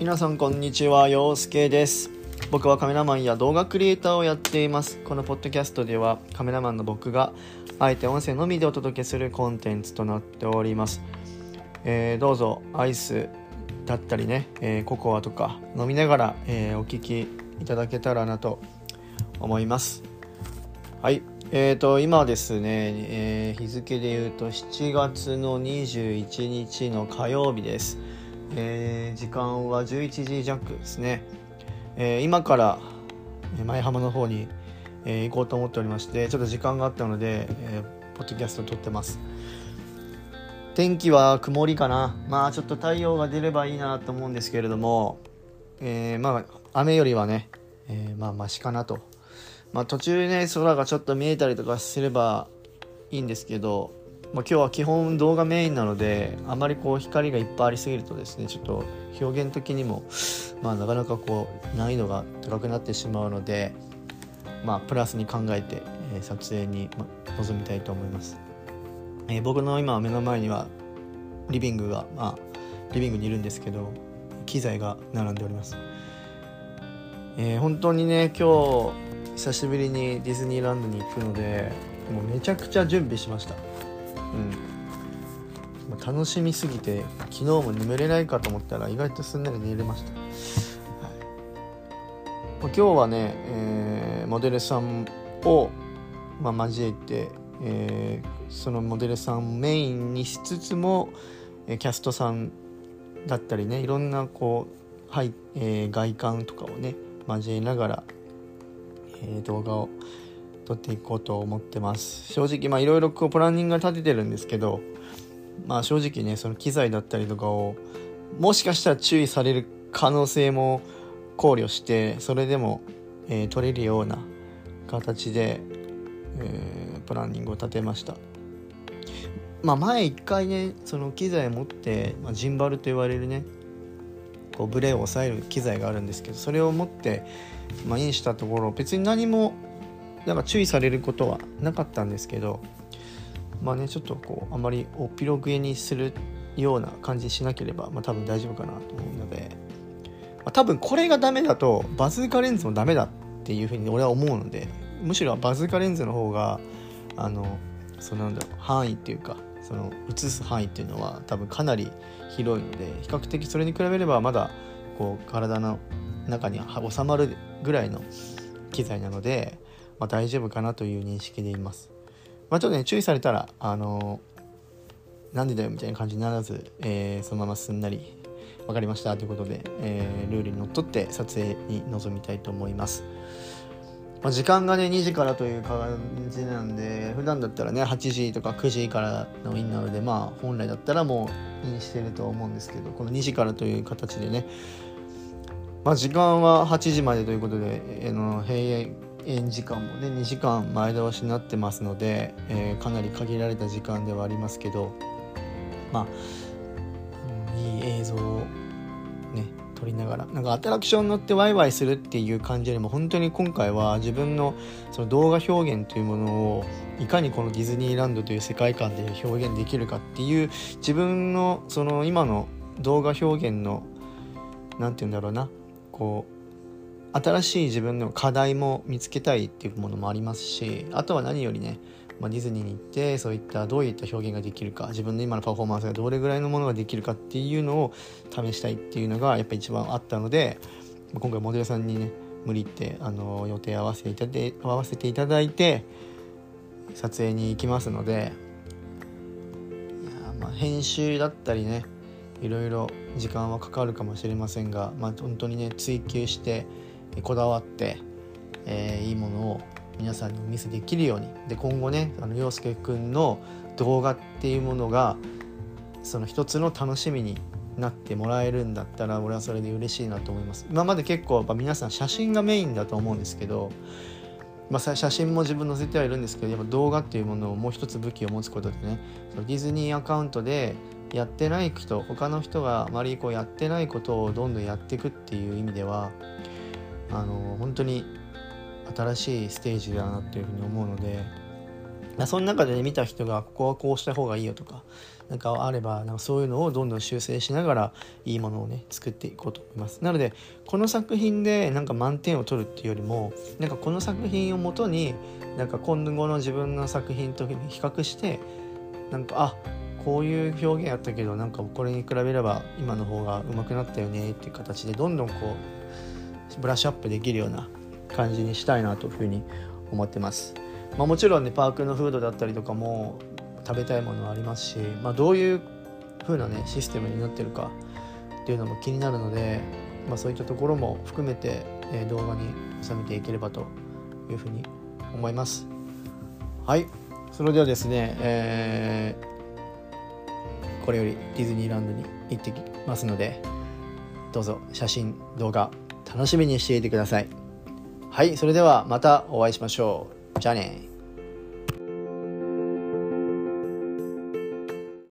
皆さんこんにちは陽介です。僕はカメラマンや動画クリエイターをやっています。このポッドキャストではカメラマンの僕があえて音声のみでお届けするコンテンツとなっております、えー、どうぞアイスだったりね、えー、ココアとか飲みながら、えー、お聞きいただけたらなと思います。はい。えーと、今ですね、えー、日付で言うと7月の21日の火曜日です。えー、時間は11時弱ですね。えー、今から前浜の方に、え行こうと思っておりまして、ちょっと時間があったので、えポッドキャスト撮ってます。天気は曇りかな。まあちょっと太陽が出ればいいなと思うんですけれども、えまあ雨よりはね、えまあマシかなとまあ、途中ね空がちょっと見えたりとかすればいいんですけど、まあ、今日は基本動画メインなのであまりこう光がいっぱいありすぎるとですねちょっと表現的にも、まあ、なかなかこう難易度が高くなってしまうので、まあ、プラスに考えて、え、撮影に臨みたいと思います、えー、僕の今目の前にはリビングが、まあ、リビングにいるんですけど機材が並んでおります、えー、本当にね今日久しぶりにディズニーランドに行くのでもうめちゃくちゃ準備しました。うん。楽しみすぎて昨日も眠れないかと思ったら意外とすんなり寝れました、はい。ま今日はね、えー、モデルさんを、まあ、交えて、えー、そのモデルさんメインにしつつも、えキャストさんだったりねいろんなこう、はいえー、外観とかをね交えながらえ動画を撮っていこうと思ってます。正直まあいろいろこうプランニングが立ててるんですけどまあ正直ねその機材だったりとかをもしかしたら注意される可能性も考慮してそれでも、えー、撮れるような形で、えー、プランニングを立てました。まあ前一回ねその機材持って、まあ、ジンバルと言われるねこうブレを抑える機材があるんですけどそれを持ってまあ、インしたところ別に何もなんか注意されることはなかったんですけどまあねちょっとこうあまりおっぴろげにするような感じしなければ、まあ、多分大丈夫かなと思うので、まあ、多分これがダメだとバズーカレンズもダメだっていうふうに俺は思うのでむしろバズーカレンズの方があのそのなんだろう範囲っていうかその映す範囲っていうのは多分かなり広いので比較的それに比べればまだこう体の中に収まるぐらいの機材なので、まあ、大丈夫かなという認識でいます。まあ、ちょっとね注意されたらあの、なんでだよみたいな感じにならず、えー、そのまますんなり分かりましたということで、えー、ルールにのっとって撮影に臨みたいと思います。まあ、時間がね2時からという感じなんで普段だったらね8時とか9時からのインなのでまあ本来だったらもうインしてると思うんですけどこの2時からという形でねまあ、時間は8時までということで、えー、の閉園時間もね2時間前倒しになってますので、えー、かなり限られた時間ではありますけどまあ、いい映像をね撮りながらなんかアトラクション乗ってワイワイするっていう感じよりも本当に今回は自分のその動画表現というものをいかにこのディズニーランドという世界観で表現できるかっていう自分のその今の動画表現の何て言うんだろうなこう新しい自分の課題も見つけたいっていうものもありますしあとは何よりね、まあ、ディズニーに行ってそういったどういった表現ができるか自分の今のパフォーマンスがどれぐらいのものができるかっていうのを試したいっていうのがやっぱ一番あったので今回モデルさんにね無理ってあの予定合わせていただいて合わせていただいて撮影に行きますのでいやまあ編集だったりねいろいろ時間はかかるかもしれませんが、まあ、本当にね追求してこだわって、えー、いいものを皆さんにお見せできるように。で今後ねあの陽介くんの動画っていうものがその一つの楽しみになってもらえるんだったら俺はそれで嬉しいなと思います。今まで結構やっぱ皆さん写真がメインだと思うんですけど、まあ、写真も自分載せてはいるんですけどやっぱ動画っていうものをもう一つ武器を持つことでねそのディズニーアカウントでやってない人他の人があまりこうやってないことをどんどんやっていくっていう意味ではあの本当に新しいステージだなっていうふうに思うのでまあその中で、ね、見た人がここはこうした方がいいよとかなんかあればなんかそういうのをどんどん修正しながらいいものをね作っていこうと思います。なのでこの作品でなんか満点を取るっていうよりもなんかこの作品をもとになんか今後の自分の作品と比較してなんかあこういう表現やったけどなんかこれに比べれば今の方が上手くなったよねっていう形でどんどんこうブラッシュアップできるような感じにしたいなというふうに思ってます。まあ、もちろんねパークのフードだったりとかも食べたいものはありますし、まあ、どういう風なねシステムになってるかっていうのも気になるので、まあ、そういったところも含めて、え、動画に収めていければというふうに思いますはいそれではですね、えー、これよりディズニーランドに行ってきますのでどうぞ写真動画楽しみにしていてください。はいそれではまたお会いしましょう。じゃあね。